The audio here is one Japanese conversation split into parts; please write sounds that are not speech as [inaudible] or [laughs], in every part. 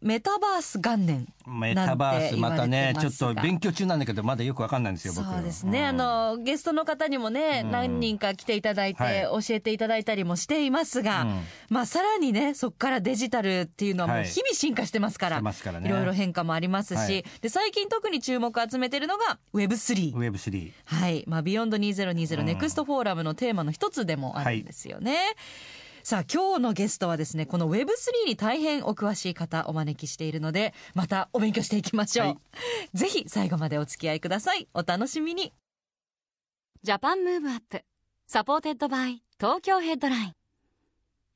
メタバース元年メタバースまたねちょっと勉強中なんだけどまだよくわかんないんですよ僕。そうですね、ん。あのゲストの方にもね、何人か来ていただいて、は教えていただいたりもしていますが、まあさらにねそこからデジタルっていうのはもうはい。日々進化してますから,、してますからね。いろいろ変化もありますし、はい。で最近特に注目を集めてるのが Web3。Web3 はい。まあ、 beyond2020 NEXT FORUM のテーマの一つでもあるんですよね。さあ、今日のゲストはですね、この Web3 に大変お詳しい方お招きしているので、またお勉強していきましょう。はいぜひ最後までお付き合いください。お楽しみに。 JAPAN MOVE UP、supported by 東京ヘッドライン。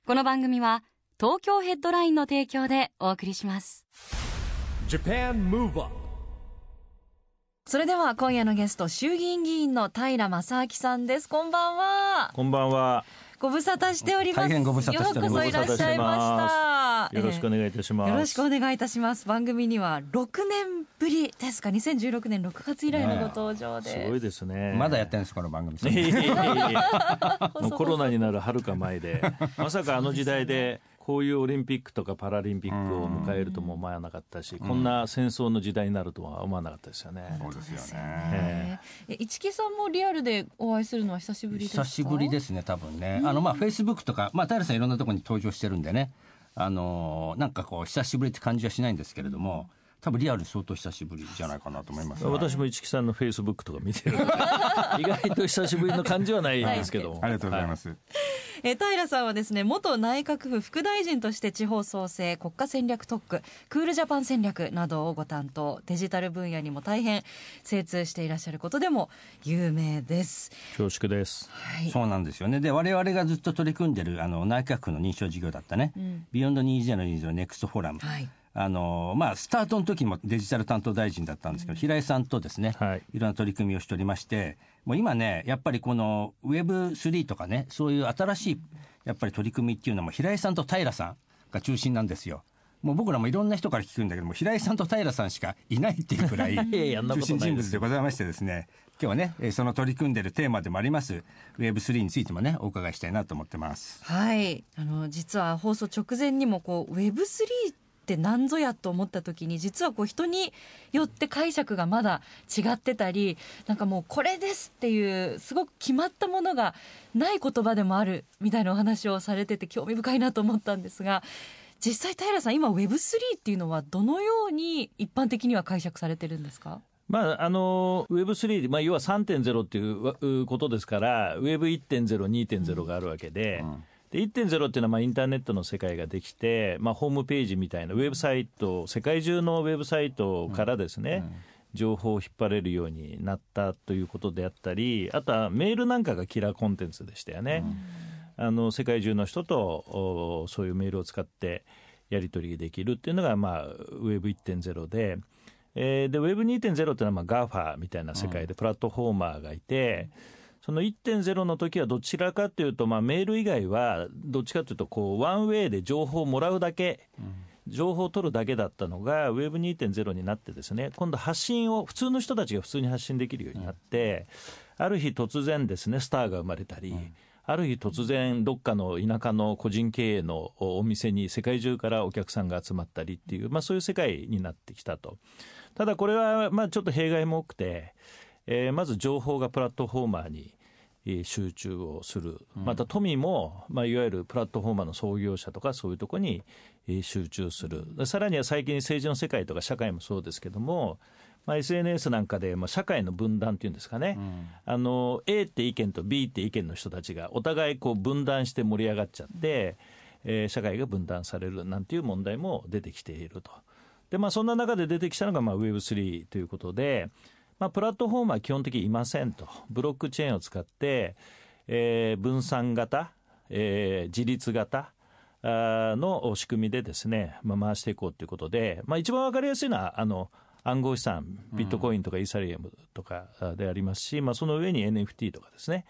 この番組は東京ヘッドラインの提供でお送りします。それでは今夜のゲスト、衆議院議員の平将明さんです。こんばんは。こんばんは。ご無沙汰しております。大変ご無沙汰しておりますようこそいらっしゃいました。よろしくお願いいたします。よろしくお願いいたします。番組には6年ぶりですか、2016年6月以来のご登場です。すごいですね。まだやってるんですこの番組 [laughs] [laughs] コロナになるはるか前で、まさかあの時代で、こういうオリンピックとかパラリンピックを迎えるとも思わなかったし、こんな戦争の時代になるとは思わなかったですよね。そうですよね。ええ。市木さんもリアルでお会いするのは久しぶりですか？久しぶりですね多分ね、あのまあフェイスブックとかまあ平さんいろんなところに登場してるんでね。あのーなんかこう久しぶりって感じはしないんですけれども多分リアル相当久しぶりじゃないかなと思います、私も市木さんのフェイスブックとか見てる。の [laughs] で意外と久しぶりの感じはないんですけど。も。ありがとうございます、え平さんはですね元内閣府副大臣として地方創生国家戦略特区クールジャパン戦略などをご担当。デジタル分野にも大変精通していらっしゃることでも有名です。恐縮です。はい。そうなんですよね。で我々がずっと取り組んでるあの内閣府の認証事業だったね、 beyond2020 NEXT FORUM、はいあのまあ、スタートの時もデジタル担当大臣だったんですけど、平井さんとですね、はい。いろんな取り組みをしておりまして、もう今ね、やっぱりこの Web3 とかね、そういう新しいやっぱり取り組みっていうのも、平井さんと平さんが中心なんですよ。もう僕らもいろんな人から聞くんだけども、平井さんと平さんしかいないっていうくらい、[laughs] 中心人物でございましてですね、今日はね、えーその取り組んでるテーマでもあります、Web3 についてもね、お伺いしたいなと思ってます。はい、あの実は放送直前にもこう Web3 って何ぞやと思った時に実はこう人によって解釈がまだ違ってたりなんかもうこれですっていうすごく決まったものがない言葉でもあるみたいなお話をされてて興味深いなと思ったんですが実際平さん今 Web3 っていうのはどのように一般的には解釈されてるんですか？まあ、あの Web3、まあ、要は3.0っていうことですから、Web1.0、2.0があるわけで、で1.0っていうのはまあインターネットの世界ができて、まあ、ホームページみたいなウェブサイト、世界中のウェブサイトからですね、情報を引っ張れるようになったということであったり、あとはメールなんかがキラーコンテンツでしたよね。あの世界中の人とおそういうメールを使ってやり取りできるっていうのが、まあ、Web1.0 で、えーで Web2.0 っていうのは、まあ、GAFA みたいな世界でプラットフォーマーがいて、その1.0の時はどちらかというと、まあ、メール以外はどっちかというとこうワンウェイで情報をもらうだけ、情報を取るだけだったのが Web2.0 になってですね今度発信を普通の人たちが普通に発信できるようになって、ある日突然ですねスターが生まれたり、ある日突然どっかの田舎の個人経営のお店に世界中からお客さんが集まったりっていう、まあ、そういう世界になってきたと。ただこれはまあちょっと弊害も多くて、えーまず情報がプラットフォーマーに集中をする、また富も、まあ、いわゆるプラットフォーマーの創業者とかそういうところにえー集中する。さらには最近政治の世界とか社会もそうですけども、まあ、SNS なんかで、まあ、社会の分断っていうんですかね、あの A って意見と B って意見の人たちがお互いこう分断して盛り上がっちゃって、えー社会が分断されるなんていう問題も出てきていると。でまあ、そんな中で出てきたのが、まあ、Web3 ということで、まあ、プラットフォームは基本的にいませんと、ブロックチェーンを使って、えー分散型、えー自立型、あの仕組みでですね、まあ、回していこうということで、まあ、一番わかりやすいのはあの暗号資産ビットコインとかイーサリアムとかでありますし、まあ、その上に NFT とかですね、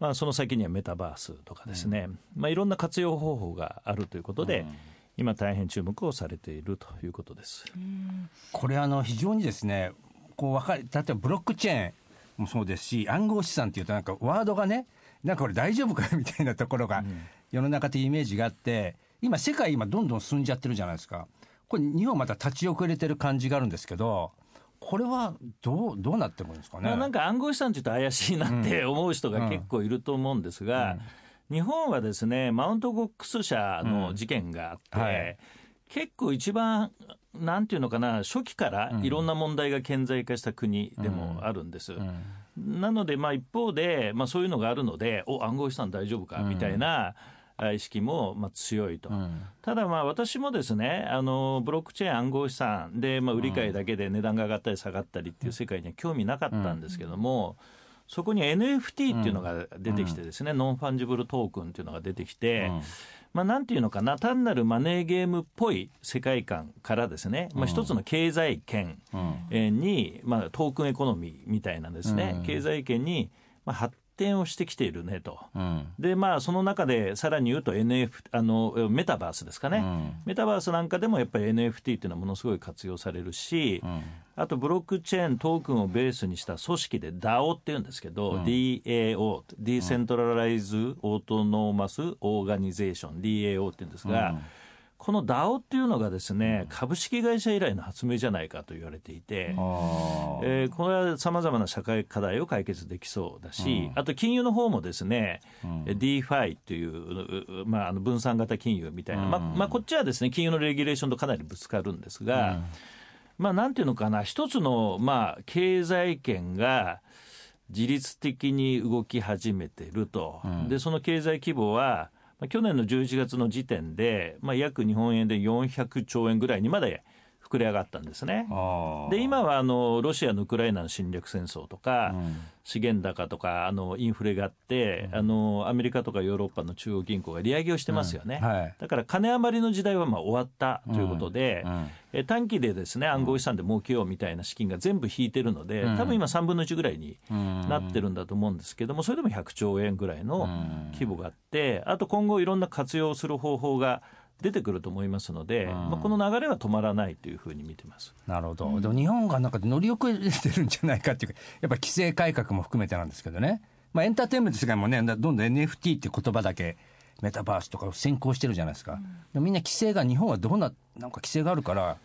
まあ、その先にはメタバースとかですね、まあ、いろんな活用方法があるということで、今大変注目をされているということです。これあの非常にですねこうわかり例えばブロックチェーンもそうですし暗号資産っていうとなんかワードがねなんかこれ大丈夫か [laughs] みたいなところが世の中というイメージがあって今世界今どんどん進んじゃってるじゃないですか。これ日本また立ち遅れてる感じがあるんですけどこれはどうどうなってるんですかね、まあ、なんか暗号資産って言うと怪しいなって思う人が結構いると思うんですが、日本はですねマウントゴックス社の事件があって、うんはい。結構一番なんていうのかな初期からいろんな問題が顕在化した国でもあるんです。なのでまあ一方で、まあ、そういうのがあるのでお暗号資産大丈夫かみたいな、あ意識もまあ強いと、ただまあ私もですねあのブロックチェーン暗号資産でまあ売り買いだけで値段が上がったり下がったりっていう世界には興味なかったんですけども、そこに NFT っていうのが出てきてですね、 non-fungible token っていうのが出てきて、まあ、なんていうのかな単なるマネーゲームっぽい世界観からですね、まあ、一つの経済圏えーに、まあ、トークンエコノミーみたいなですね、経済圏に、まあ、発展をしてきているねと。でまあその中でさらに言うと NF あのメタバースですかね、メタバースなんかでもやっぱり NFT っていうのはものすごい活用されるし、あとブロックチェーントークンをベースにした組織で DAO っていうんですけど、DAO decentralized autonomous organization DAO っていうんですが、この DAO っていうのがですね、株式会社以来の発明じゃないかと言われていて、えーこれはさまざまな社会課題を解決できそうだし、あと金融の方もですね、DeFi という、まあ、あの分散型金融みたいな、まあまあ、こっちはですね金融のレギュレーションとかなりぶつかるんですが、まあ、なんていうのかな、一つの、まあ、経済圏が自律的に動き始めてると、でその経済規模は、まあ去年の11月の時点で、まあ、約日本円で400兆円ぐらいにまで膨れ上がったんですね。で今はあのロシアのウクライナの侵略戦争とか、資源高とかあのインフレがあって、あのアメリカとかヨーロッパの中央銀行が利上げをしてますよね、うん。はい。だから金余りの時代はまあ終わったということで、え短期でですね暗号資産で儲けようみたいな資金が全部引いてるので、多分今3分の1ぐらいになってるんだと思うんですけどもそれでも100兆円ぐらいの規模があってあと今後いろんな活用する方法が出てくると思いますので、まあ、この流れは止まらないというふうに見てます。なるほど、でも日本がなんか乗り遅れてるんじゃないかっていうか、やっぱ規制改革も含めてなんですけどね、まあ、エンターテインメント世界もね、どんどん NFT っていう言葉だけ、メタバースとか先行してるじゃないですか、でもみんな規制が、日本はどうな、なんか規制があるから、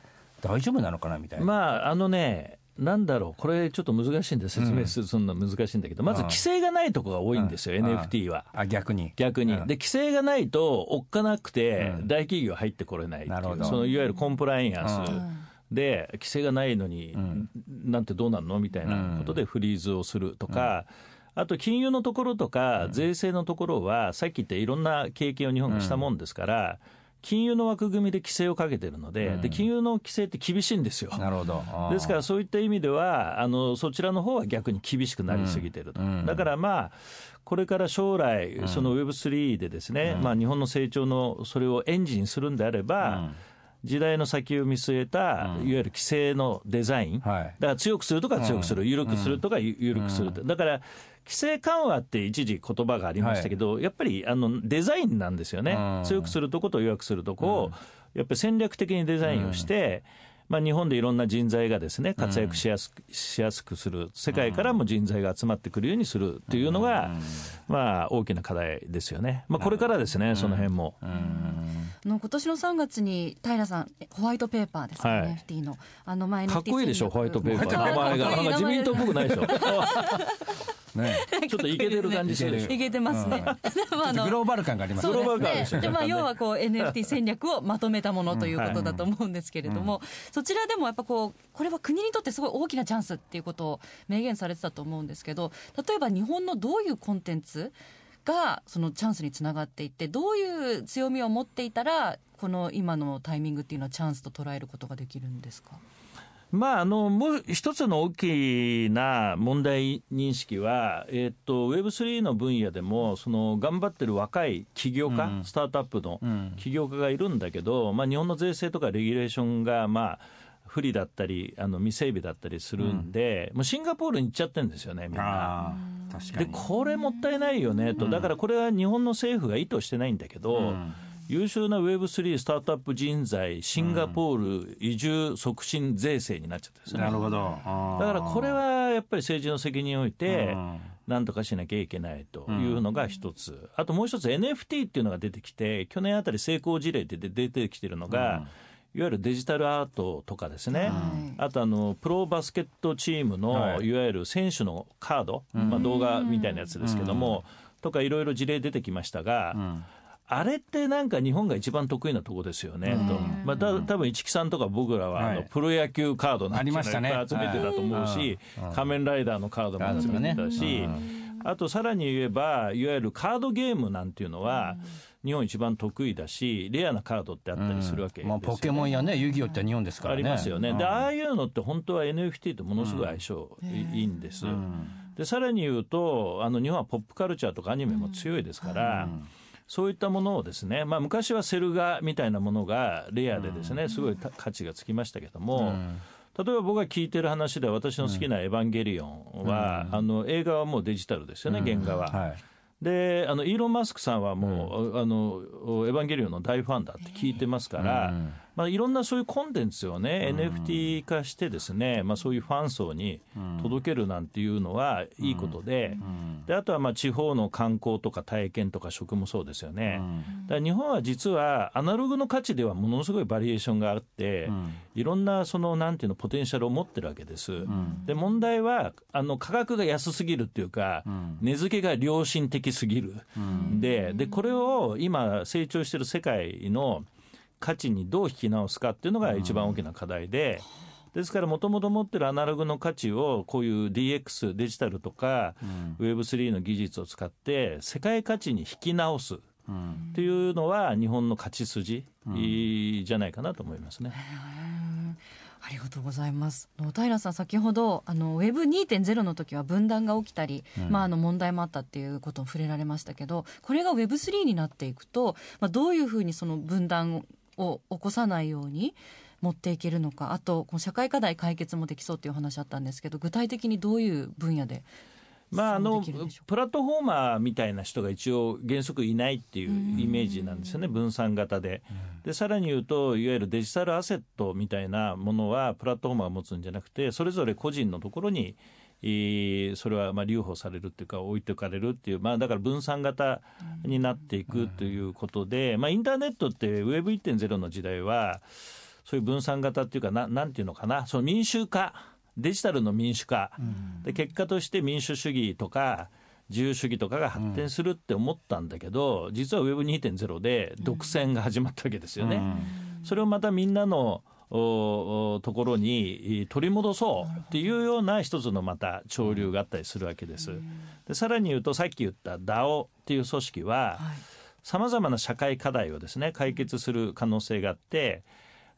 大丈夫なのかなみたいな。まああのねなんだろうこれちょっと難しいんで説明するの難しいんだけど、まず規制がないとこが多いんですよ、NFT は。あ逆に。逆に、うん。で規制がないとおっかなくて大企業入ってこれないっていう、なるほど。そのいわゆるコンプライアンス。で規制がないのに、なんてどうなんのみたいなことでフリーズをするとか、あと金融のところとか税制のところはさっき言ったいろんな経験を日本がしたもんですから、金融の枠組みで規制をかけてるので,、で金融の規制って厳しいんですよ。なるほど。ですからそういった意味ではあのそちらの方は逆に厳しくなりすぎてると、だからまあこれから将来その Web3 でですね、まあ、日本の成長のそれをエンジンするんであれば、時代の先を見据えた、いわゆる規制のデザイン、はい。だから強くするとか強くする、緩くするとかゆ緩くすると、だから規制緩和って一時言葉がありましたけど、やっぱりあのデザインなんですよね、うん。強くするとこと弱くするとこを、やっぱり戦略的にデザインをして、まあ、日本でいろんな人材がですね活躍しやすく,、しやすくする、世界からも人材が集まってくるようにするっていうのが、まあ、大きな課題ですよね、まあ、これからですね、その辺も。あの今年の3月に平さんホワイトペーパーですか、はい。NFT の。あの前かっこいいでしょ、ホワイトペーパー、ー名前が。なんか自民党っぽくないでしょ。[laughs] [laughs] ね、[laughs] ちょっとイケてる感じするでしょ。いけてますね、グローバル感がありますそうね。グローバル感あるでしょですね。で、まあ、要はこう NFT 戦略をまとめたものということだと思うんですけれども、そちらでもやっぱこう、これは国にとってすごい大きなチャンスっていうことを明言されてたと思うんですけど、例えば日本のどういうコンテンツがそのチャンスにつながっていって、どういう強みを持っていたら、この今のタイミングっていうのはチャンスと捉えることができるんですか？まあ、あのもう一つの大きな問題認識は、えー、っと Web3 の分野でもその頑張ってる若い起業家、スタートアップの起業家がいるんだけど、まあ、日本の税制とかレギュレーションが、まあ、不利だったりあの未整備だったりするんで、もうシンガポールに行っちゃってるんですよねみんな。でこれもったいないよねと、だからこれは日本の政府が意図してないんだけど、優秀な Web3 スタートアップ人材、シンガポール移住促進税制になっちゃってですね。なるほど。だからこれはやっぱり政治の責任を置いて、なんとかしなきゃいけないというのが一つ、あともう一つ NFT っていうのが出てきて、去年あたり成功事例って出てきてるのが、いわゆるデジタルアートとかですね、はい、あとあのプロバスケットチームのい。わゆる選手のカード、まあ、動画みたいなやつですけども、とかいろいろ事例出てきましたが、あれってなんか日本が一番得意なとこですよね、と。まあ、た多分市木さんとか僕らはあのプロ野球カードなんて集めてたと思うし、仮面ライダーのカードも集めてたし、あとさらに言えば、いわゆるカードゲームなんていうのは、日本一番得意だし、レアなカードってあったりするわけですよ、ね、まあ、ポケモンやね、遊戯王って日本ですからね。ありますよね。で、ああいうのって本当は NFT とものすごい相性いいんです。で、さらに言うと、あの、日本はポップカルチャーとかアニメも強いですから、そういったものをですね、まあ、昔はセル画みたいなものがレアでですね、すごい価値がつきましたけども、例えば僕が聞いてる話で私の好きな「エヴァンゲリオンは」あの映画はもうデジタルですよね、原画は。はい。であのイーロン・マスクさんはもう、うん、あの「エヴァンゲリオン」の大ファンだって聞いてますから、うん、まあ、いろんなそういうコンテンツをね、うん、NFT 化してですね、まあ、そういうファン層に届けるなんていうのはいいことで,、であとはまあ地方の観光とか体験とか食もそうですよね、だから日本は実はアナログの価値ではものすごいバリエーションがあって、いろんなそのなんていうのポテンシャルを持ってるわけです。で問題はあの価格が安すぎるっていうか、値付けが良心的すぎる、ででこれを今成長してる世界の価値にどう引き直すかっていうのが一番大きな課題で。ですから、もともと持ってるアナログの価値を、こういう DX、デジタルとか、うん、Web3 の技術を使って、世界価値に引き直すっていうのは、日本の勝ち筋じゃないかなと思いますね。ありがとうございます。平さん先ほどあの Web2.0 の時は分断が起きたり、うん、まああの問題もあったっていうことを触れられましたけど、これが Web3 になっていくと、まあどういうふうにその分断を起こさないように持っていけるのか。あとこの社会課題解決もできそうっていう話あったんですけど具体的にどういう分野でまあ、あのプラットフォーマーみたいな人が一応原則いないっていうイメージなんですよね、分散型で。でさらに言うといわゆるデジタルアセットみたいなものはプラットフォーマーが持つんじゃなくてそれぞれ個人のところにそれはまあ留保されるっていうか置いておかれるっていう、まあ、だから分散型になっていくということで、まあ、インターネットって Web1.0 の時代はそういう分散型っていうかななんていうのかなその民衆化デジタルの民主化、で結果として民主主義とか自由主義とかが発展するって思ったんだけど、実は Web2.0 で独占が始まったわけですよね。それをまたみんなのところに取り戻そうっていうような一つのまた潮流があったりするわけです。でさらに言うとさっき言った DAO っていう組織はさまざまな社会課題をですね解決する可能性があって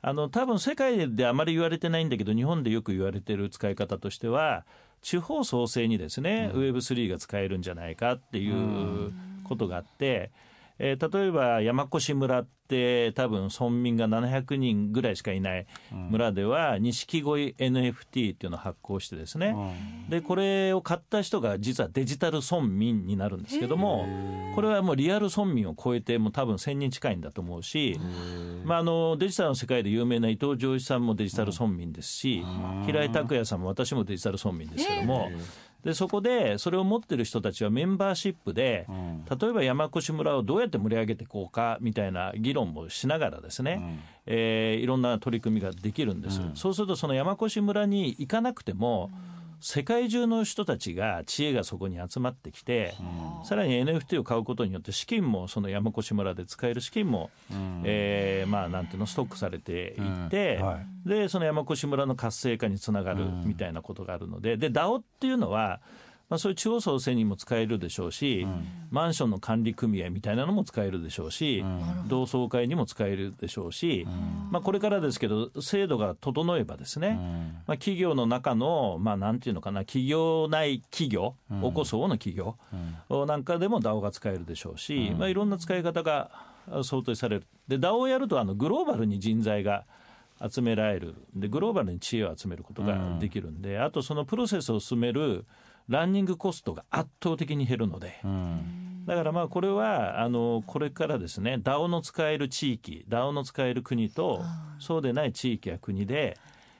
あの多分世界であまり言われてないんだけど日本でよく言われてる使い方としては地方創生にですね、うん、Web3 が使えるんじゃないかっていうことがあって。うんえー、例えば山越村って多分村民が700人ぐらいしかいない村では錦鯉 NFT っていうのを発行してですね、でこれを買った人が実はデジタル村民になるんですけどもこれはもうリアル村民を超えてもう多分1000人近いんだと思うし、まあ、あのデジタルの世界で有名な伊藤浄一さんもデジタル村民ですし平井拓也さんも私もデジタル村民ですけども。でそこでそれを持ってる人たちはメンバーシップで、うん、例えば山越村をどうやって盛り上げていこうかみたいな議論もしながらですね、うん、えー、いろんな取り組みができるんです、うん、そうするとその山越村に行かなくても、世界中の人たちが知恵がそこに集まってきて、うん、さらに NFT を買うことによって資金もその山越村で使える資金も、うん、えー、まあなんていうのストックされていって、うん。はい、でその山越村の活性化につながるみたいなことがあるのでで DAO っていうのはまあ、そういう地方創生にも使えるでしょうし、マンションの管理組合みたいなのも使えるでしょうし、同窓会にも使えるでしょうし、まあ、これからですけど制度が整えばですね、まあ、企業の中の、まあ、なんていうのかな企業内企業、おこその企業なんかでも DAO が使えるでしょうし、まあ、いろんな使い方が想定される。で DAO をやるとあのグローバルに人材が集められるでグローバルに知恵を集めることができるんで、あとそのプロセスを進めるランニングコストが圧倒的に減るので、だからまあこれはあのこれからですね DAO の使える地域 DAO の使える国とそうでない地域や国で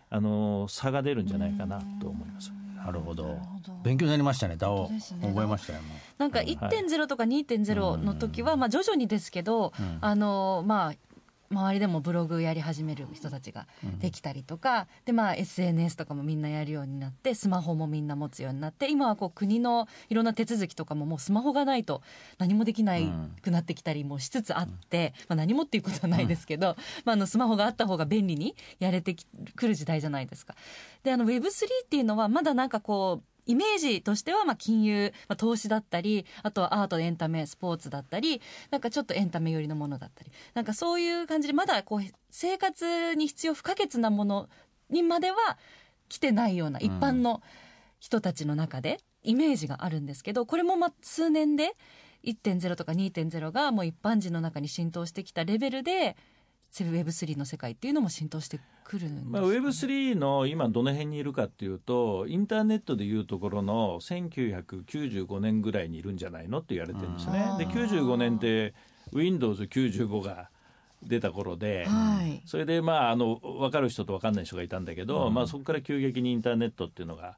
あの差が出るんじゃないかなと思います。なるほど。勉強になりましたね DAO ですね。覚えましたよなんか1.0とか2.0の時は、まあ徐々にですけど、あのまあ周りでもブログやり始める人たちができたりとか、でまあ SNS とかもみんなやるようになってスマホもみんな持つようになって今はこう国のいろんな手続きとかももうスマホがないと何もできないくなってきたりもしつつあって、まあ、何もっていうことはないですけど、まあ、あのスマホがあった方が便利にやれてきくる時代じゃないですか。であの Web3 っていうのはまだなんかこうイメージとしてはまあ金融、まあ、投資だったりあとはアートエンタメスポーツだったりなんかちょっとエンタメ寄りのものだったり。なんかそういう感じでまだこう生活に必要不可欠なものにまでは来てないような一般の人たちの中でイメージがあるんですけどこれもまあ数年で1.0とか2.0がもう一般人の中に浸透してきたレベルで Web3 の世界っていうのも浸透してくるんですまあ、Web3 の今どの辺にいるかっていうとインターネットでいうところの1995年ぐらいにいるんじゃないのって言われてるんですね。で95年って Windows95 が出た頃で、はい。それでまああの分かる人と分かんない人がいたんだけど、まあ、そこから急激にインターネットっていうのが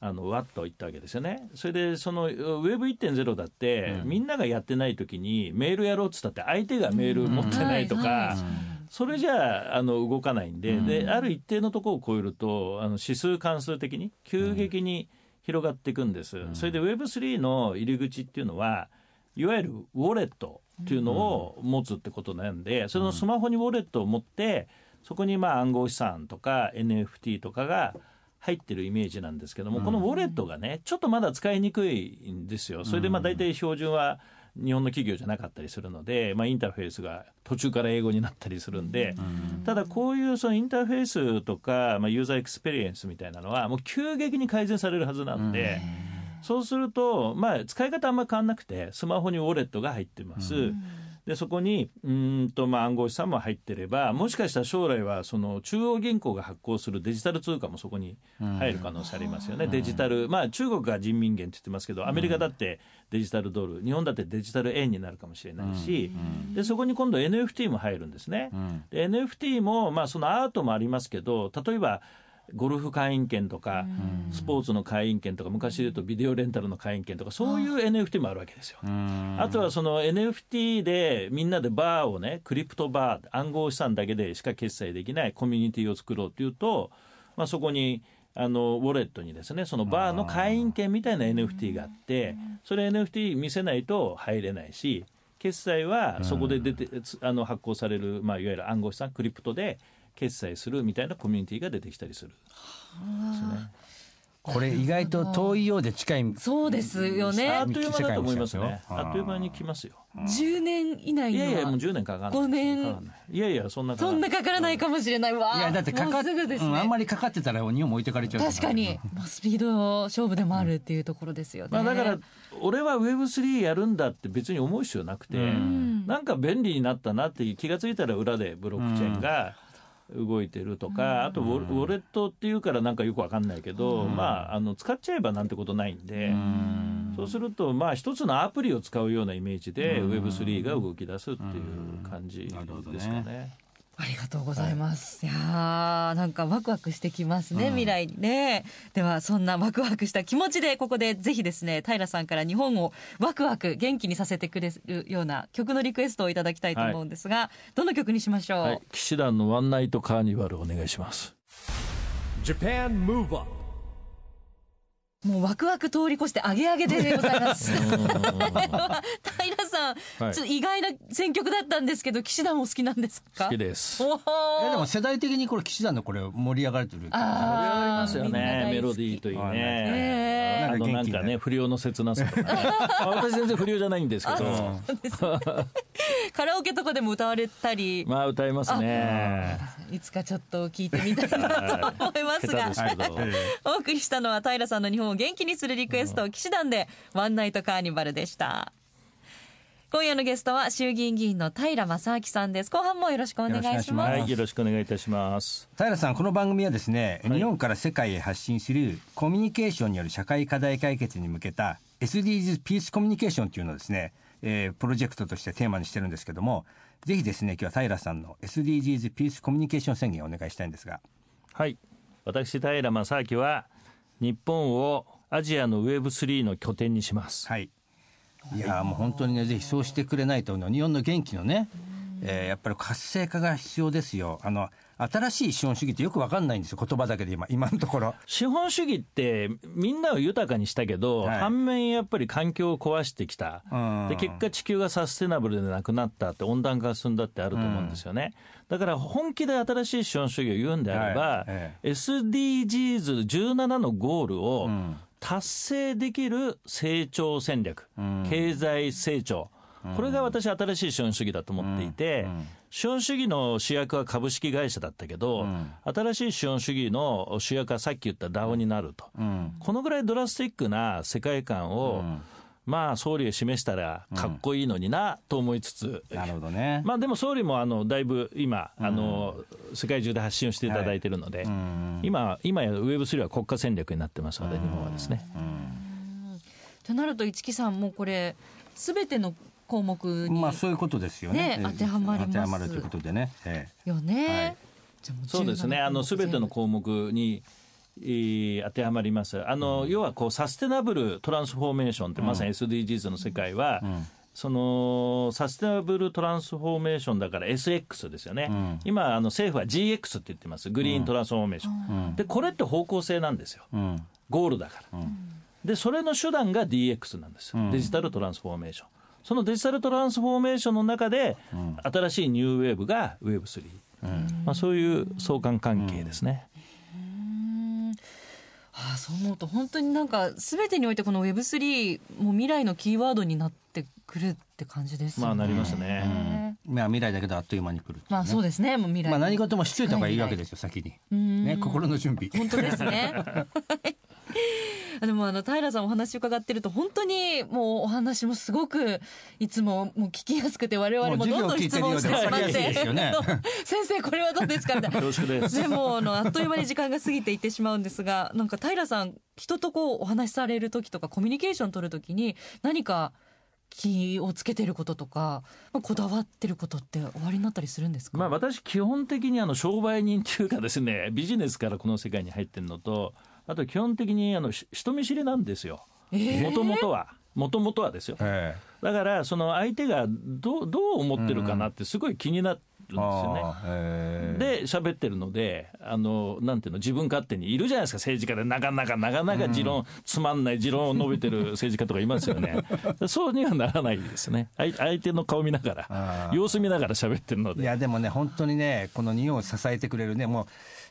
あのわっといったわけですよね。それでその Web1.0 だって、みんながやってない時にメールやろうっつったって相手がメール持ってないとか、はい。はいそれじゃああの動かないんで,、である一定のところを超えるとあの指数関数的に急激に広がっていくんです、それで Web3 の入り口っていうのはいわゆるウォレットっていうのを持つってことなんで、そのスマホにウォレットを持ってそこにまあ暗号資産とか NFT とかが入ってるイメージなんですけども、このウォレットがねちょっとまだ使いにくいんですよ。それでまあ大体標準は日本の企業じゃなかったりするので、まあ、インターフェースが途中から英語になったりするんで、ただこういうそのインターフェースとか、まあ、ユーザーエクスペリエンスみたいなのはもう急激に改善されるはずなんで、そうすると、まあ、使い方あんまり変わんなくてスマホにウォレットが入ってます。でそこにうーんと、まあ、暗号資産も入ってればもしかしたら将来はその中央銀行が発行するデジタル通貨もそこに入る可能性ありますよね、デジタル、まあ、中国が人民元って言ってますけどアメリカだってデジタルドル日本だってデジタル円になるかもしれないし、でそこに今度 NFT も入るんですね。で NFT も、まあ、そのアートもありますけど例えばゴルフ会員権とか、スポーツの会員権とか昔で言うとビデオレンタルの会員権とかそういう NFT もあるわけですよ。あとはその NFT でみんなでバーをねクリプトバー暗号資産だけでしか決済できないコミュニティを作ろうというと、まあ、そこにあのウォレットにですねそのバーの会員権みたいな NFT があってそれ NFT 見せないと入れないし決済はそこで出て、つあの発行される、まあ、いわゆる暗号資産クリプトで決済するみたいなコミュニティが出てきたりする。ですねこれ意外と遠いようで近いそうですよあねっという間だと思いますね。あっという間に来ますよ。10年以内にいやいや、もうは10年かかんない。五年かかん。ないいやいや、そんなそんなかからないかもしれないわ。いやだってかかすぐですね。うんあんまりかかってたら日本も置いてかれちゃう確かに。もうスピード勝負でもあるっていうところですよね、まあ、だから俺は Web3 やるんだって別に思う必要なくて、なんか便利になったなって気が付いたら裏でブロックチェーンが動いてるとか、あとウォウォレットっていうからなんかよくわかんないけど、まあ、あの使っちゃえばなんてことないんで、そうするとまあ一つのアプリを使うようなイメージで Web3 が動き出すっていう感じですかね。ありがとうございます。い、やーなんかワクワクしてきますね、未来にね。ではそんなワクワクした気持ちでここでぜひですね平さんから日本をワクワク元気にさせてくれるような曲のリクエストをいただきたいと思うんですが、どの曲にしましょう？はい、騎士団のワンナイトカーニバルお願いします。Japan Move Up もうワクワク通り越してアゲアゲでございます。[laughs] 平さん、はい。ちょっと意外な選曲だったんですけど、騎士団お好きなんですか？好きです。おー。いやでも世代的にこれ騎士団のこれ盛り上がれてるあーありますよね。メロディーといいはい。ねねあのなんかね。不良の切なさとかね。ま [laughs] あ私全然不良じゃないんですけど。[laughs] カラオケとかでも歌われたり、まあ歌いますね。いつかちょっと聞いてみたいなと思いますが、お送りしたのは平さんの日本を元気にするリクエスト、騎士団でワンナイトカーニバルでした。今夜のゲストは衆議院議員の平正明さんです。後半もよろしくお願いしよろしくおます。はいよろしくお願いいたします平さんこの番組はですね、はい日本から世界へ発信するコミュニケーションによる社会課題解決に向けた SDGs ピースコミュニケーションというのをですね、えープロジェクトとしてテーマにしてるんですけどもぜひですね今日は平さんの SDGs ピースコミュニケーション宣言をお願いしたいんですがはい私平正明は日本をアジアの Web3 の拠点にします。はい。いやもう本当にねぜひそうしてくれないと日本の元気のね、えーやっぱり活性化が必要ですよ。あの新しい資本主義ってよくわかんないんですよ言葉だけで今。今のところ。資本主義ってみんなを豊かにしたけど、はい。反面やっぱり環境を壊してきた。うん。で結果地球がサステナブルでなくなったって温暖化が進んだってあると思うんですよね、だから本気で新しい資本主義を言うんであれば、はい。え SDGs17 のゴールをん。達成できる成長戦略、ん。経済成長。これが私新しい資本主義だと思っていて、資本主義の主役は株式会社だったけど、新しい資本主義の主役はさっき言った DAO になると、うん。このぐらいドラスティックな世界観を、まあ総理が示したらかっこいいのになと思いつつ、なるほどね、まあでも総理もあのだいぶ今、あの世界中で発信をしていただいているので、今今や Web3 は国家戦略になってますので、日本はですね。となると市木さんもこれすべての項目に、まあそういうことですよね。ね当てはまります。当てはまるということでね。えよね。はい。そうですね、17あのすべての項項目に、えー当てはまります。あの、要はこうサステナブルトランスフォーメーションって、まさに SDGs の世界は、そのサステナブルトランスフォーメーションだから SX ですよね、今あの政府は GX って言ってます。グリーントランスフォーメーション、でこれって方向性なんですよ。えうん。ゴールだから、でそれの手段が DX なんですよ、デジタルトランスフォーメーションそのデジタルトランスフォーメーションの中で、新しいニューウェーブが Web3、まあ、そういう相関関係ですね、ああそう思うと本当になんかすべてにおいてこの Web3 も未来のキーワードになってくるって感じですよね。まあなりますね、まあ未来だけどあっという間に来るね、まあそうですね。もう未来。まあ何事もしといた方がいいわけですよ先に。ね心の準備。本当ですね。[laughs] あでもあの平さんお話伺ってると本当にもうお話もすごくいつももう聞きやすくて我々もどんどん質問してもらって。ね。[laughs] 先生これはどうですか？みたいな。でもあのあっという間に時間が過ぎていってしまうんですがなんか平さん人とこうお話しされる時とかコミュニケーション取る時に何か気をつけてることとかまあこだわってることっておありになったりするんですか、まあ、私、基本的にあの商売人というかですね、ビジネスからこの世界に入ってるのと、あと基本的にあのし人見知りなんですよ。もともとは。もともとはですよ。えだから、その相手がどうどう思ってるかなってすごい気になるんですえよね。ああええで喋ってるのであのなんていうの自分勝手にいるじゃないですか。政治家でなかなかなかなか持論、つまんない持論を述べてる [laughs] 政治家とかいますよね。そうにはならないですね。相相手の顔見ながあらー。様子見ながら喋ってるので。いやでもね本当にねこの日本を支えてくれるねもう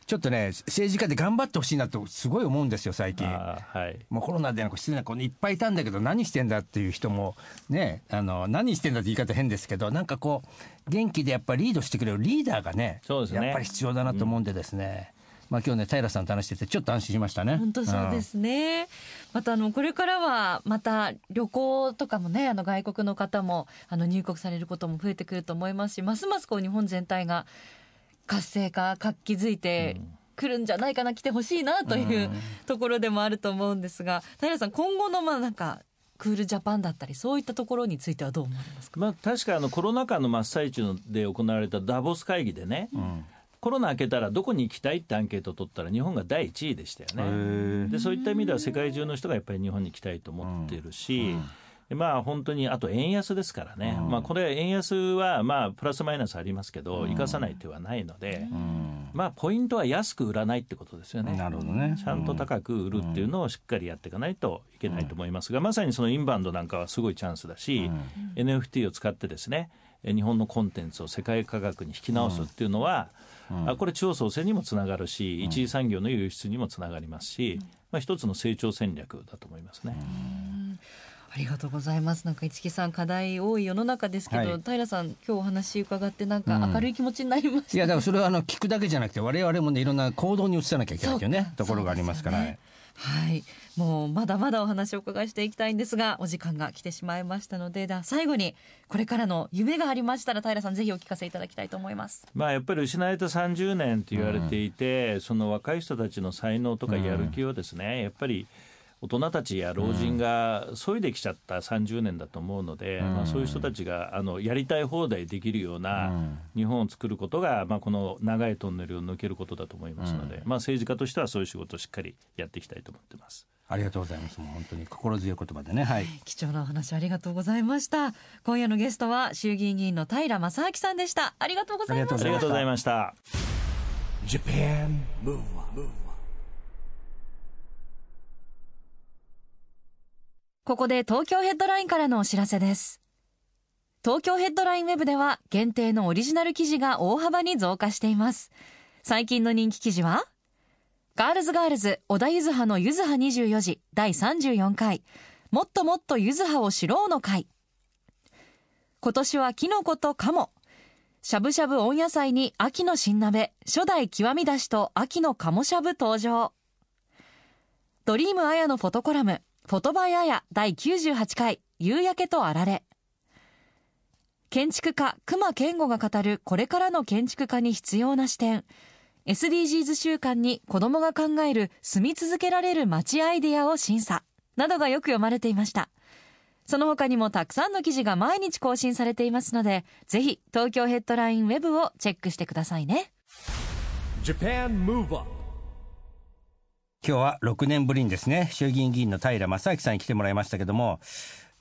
ちょっとね政治家で頑張ってほしいなとすごい思うんですよ最近。はいもうコロナでなんか失礼な子いっぱいいたんだけど何してんだっていう人もねあの何してんだって言い方変ですけどなんかこう元気でやっぱりリードしてくれるリーダーがねそうですねやっぱり必要だなと思うんでですね、まあ今日ね平さんと話しててちょっと安心しましたね。本当そうですね。またあのこれからはまた旅行とかもねあの外国の方もあの入国されることも増えてくると思いますしますますこう日本全体が活性化活気づいてくるんじゃないかな来てほしいなというところでもあると思うんですが平さん今後のまあなんかクールジャパンだったりそういったところについてはどう思われますか？まあ、確かあのコロナ禍の真っ最中で行われたダボス会議でね、コロナ明けたらどこに行きたいってアンケートを取ったら日本が第1位でしたよね。でそういった意味では世界中の人がやっぱり日本に来たいと思ってるし、でまあ本当にあと円安ですからね、まあこれ円安はまあプラスマイナスありますけど生かさない手はないので、まあポイントは安く売らないってことですよね。なるほどね。ちゃんと高く売るっていうのをしっかりやっていかないといけないと思いますが、まさにそのインバウンドなんかはすごいチャンスだし、NFT を使ってですねえ日本のコンテンツを世界価格に引き直すっていうのは、あこれ地方創生にもつながるし一次産業の輸出にもつながりますし、まあ、一つの成長戦略だと思いますね。ありがとうございます。なんか市木さん課題多い世の中ですけど、はい。平さん今日お話伺ってなんか明るい気持ちになりました。いやだからそれはあの聞くだけじゃなくて我々もねいろんな行動に移さなきゃいけないというね。ところがありますから、ねはい、もうまだまだお話をお伺いしていきたいんですがお時間が来てしまいましたのででは最後にこれからの夢がありましたら平さんぜひお聞かせいただきたいと思います。まあ、やっぱり失われた30年と言われていて、その若い人たちの才能とかやる気をですね、やっぱり大人たちや老人が削いできちゃった30年だと思うので、まあ、そういう人たちがあのやりたい放題できるような日本を作ることが、まあ、この長いトンネルを抜けることだと思いますので、まあ、政治家としてはそういう仕事をしっかりやっていきたいと思ってます。ありがとうございます。もう本当に心強い言葉でね。はい。貴重なお話ありがとうございました。今夜のゲストは衆議院議員の平正明さんでした。ありがとうございました。ありがとうございましたありがとうございました。Japan Move Up ここで東京ヘッドラインからのお知らせです。東京ヘッドラインウェブでは限定のオリジナル記事が大幅に増加しています。最近の人気記事はガールズガールズ小田ゆずはのゆずは24時第34回もっともっとゆずはを知ろうの会今年はキノコとカモしゃぶしゃぶ温野菜に秋の新鍋初代極みだしと秋の鴨しゃぶ登場ドリームあやのフォトコラムフォトバイあや第98回夕焼けとあられ。建築家熊健吾が語るこれからの建築家に必要な視点。SDGs 週間に子供が考える住み続けられる街アイデアを審査。などがよく読まれていました。その他にもたくさんの記事が毎日更新されていますのでぜひ東京ヘッドラインウェブをチェックしてくださいね。今日は6年ぶりにですね衆議院議員の平正明さんに来てもらいましたけども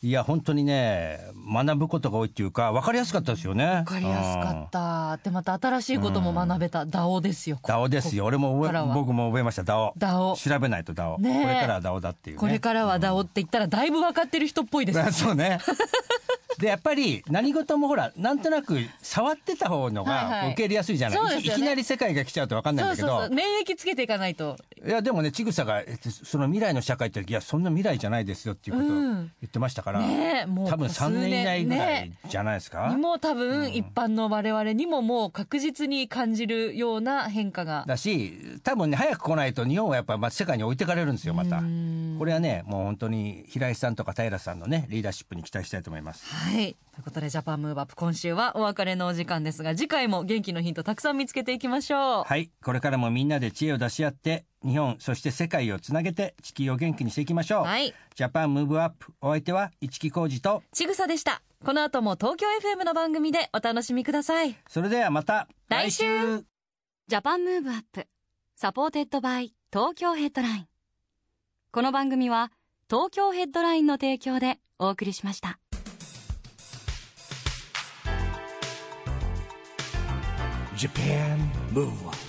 いや本当にね学ぶことが多いっていうか分かりやすかったですよね。わかりやすかった。でまた新しいことも学べた DAO ですよダオですよ。俺も覚え僕も覚えましたダオ。DAO 調べないとダオ、ねえ。これからはダオだっていうね。これからは DAO って言ったらだいぶ分かってる人っぽいですよね [laughs] そうねでやっぱり何事もほらなんとなく触ってた方のはいはい。が受け入れやすいじゃない、そうですよね。いきなり世界が来ちゃうと分かんないんだけど。そうそうそう。免疫つけていかないと。いやでもねちぐさがえその未来の社会っていやそんな未来じゃないですよっていうことをうん。言ってましたから、ねえもう多分3年以内ぐらねいじゃないですか、にも多分一般の我々にももう確実に感じるような変化が。だし多分ね早く来ないと日本はやっぱまあ世界に置いてかれるんですよまた。これはねもう本当に平井さんとか平さんのねリーダーシップに期待したいと思います。はいということでジャパンムーブアップ今週はお別れのお時間ですが次回も元気のヒントたくさん見つけていきましょう。はい。これからもみんなで知恵を出し合って日本そして世界をつなげて地球を元気にしていきましょう、はい。 JAPAN MOVE UP お相手は市木浩二とちぐさでした。この後も東京 FM の番組でお楽しみください。それではまた来週。 JAPAN MOVE UP supported by 東京ヘッドライン。この番組は東京ヘッドラインの提供でお送りしました Japan Move